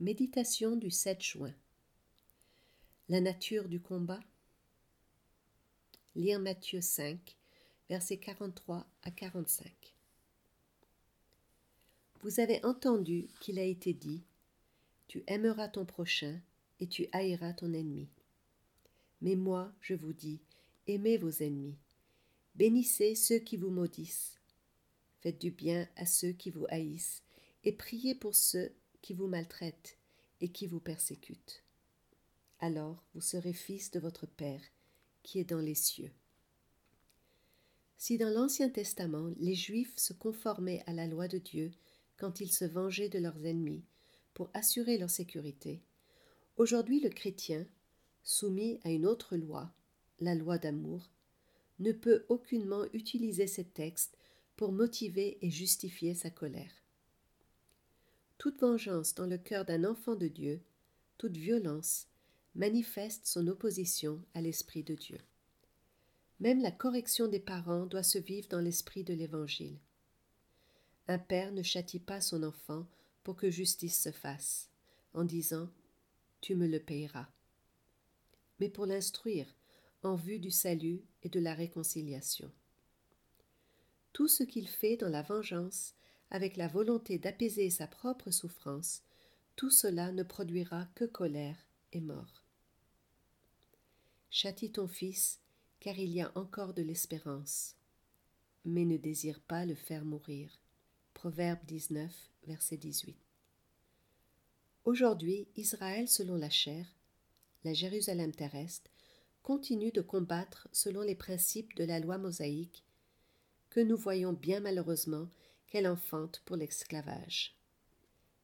Méditation du 7 juin. La nature du combat. Lire Matthieu 5, versets 43 à 45. Vous avez entendu qu'il a été dit Tu aimeras ton prochain et tu haïras ton ennemi. Mais moi, je vous dis Aimez vos ennemis, bénissez ceux qui vous maudissent, faites du bien à ceux qui vous haïssent, et priez pour ceux qui vous maltraitent et qui vous persécutent. Alors vous serez fils de votre Père qui est dans les cieux. Si dans l'Ancien Testament les Juifs se conformaient à la loi de Dieu quand ils se vengeaient de leurs ennemis pour assurer leur sécurité, aujourd'hui le chrétien, soumis à une autre loi, la loi d'amour, ne peut aucunement utiliser ces textes pour motiver et justifier sa colère. Toute vengeance dans le cœur d'un enfant de Dieu, toute violence, manifeste son opposition à l'Esprit de Dieu. Même la correction des parents doit se vivre dans l'esprit de l'Évangile. Un père ne châtie pas son enfant pour que justice se fasse, en disant Tu me le payeras, mais pour l'instruire en vue du salut et de la réconciliation. Tout ce qu'il fait dans la vengeance avec la volonté d'apaiser sa propre souffrance, tout cela ne produira que colère et mort. Châtie ton fils, car il y a encore de l'espérance, mais ne désire pas le faire mourir. Proverbe 19, verset 18. Aujourd'hui, Israël selon la chair, la Jérusalem terrestre, continue de combattre selon les principes de la loi mosaïque que nous voyons bien malheureusement qu'elle enfante pour l'esclavage.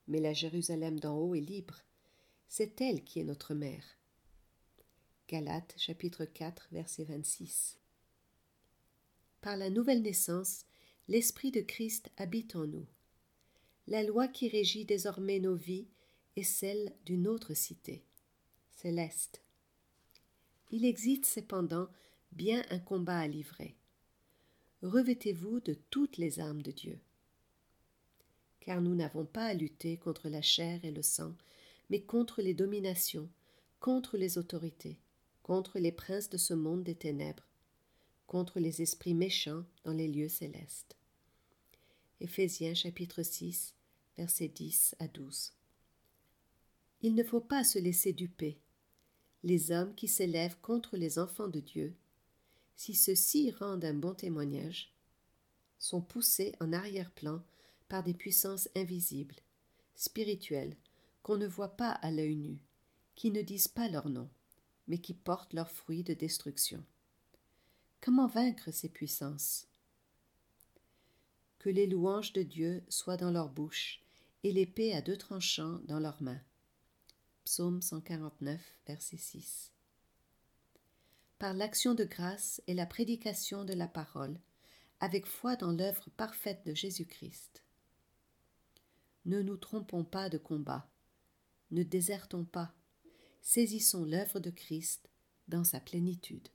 Mais la Jérusalem d'en haut est libre. C'est elle qui est notre mère. Galates chapitre 4 verset 26. Par la nouvelle naissance, l'Esprit de Christ habite en nous. La loi qui régit désormais nos vies est celle d'une autre cité, céleste. Il existe cependant bien un combat à livrer. Revêtez-vous de toutes les armes de Dieu car nous n'avons pas à lutter contre la chair et le sang, mais contre les dominations, contre les autorités, contre les princes de ce monde des ténèbres, contre les esprits méchants dans les lieux célestes. Éphésiens chapitre 6, versets 10 à 12. Il ne faut pas se laisser duper. Les hommes qui s'élèvent contre les enfants de Dieu, si ceux-ci rendent un bon témoignage, sont poussés en arrière-plan par des puissances invisibles, spirituelles, qu'on ne voit pas à l'œil nu, qui ne disent pas leur nom, mais qui portent leurs fruits de destruction. Comment vaincre ces puissances? Que les louanges de Dieu soient dans leur bouche et l'épée à deux tranchants dans leurs mains. Psaume 149, verset 6. Par l'action de grâce et la prédication de la parole, avec foi dans l'œuvre parfaite de Jésus-Christ. Ne nous trompons pas de combat, ne désertons pas, saisissons l'œuvre de Christ dans sa plénitude.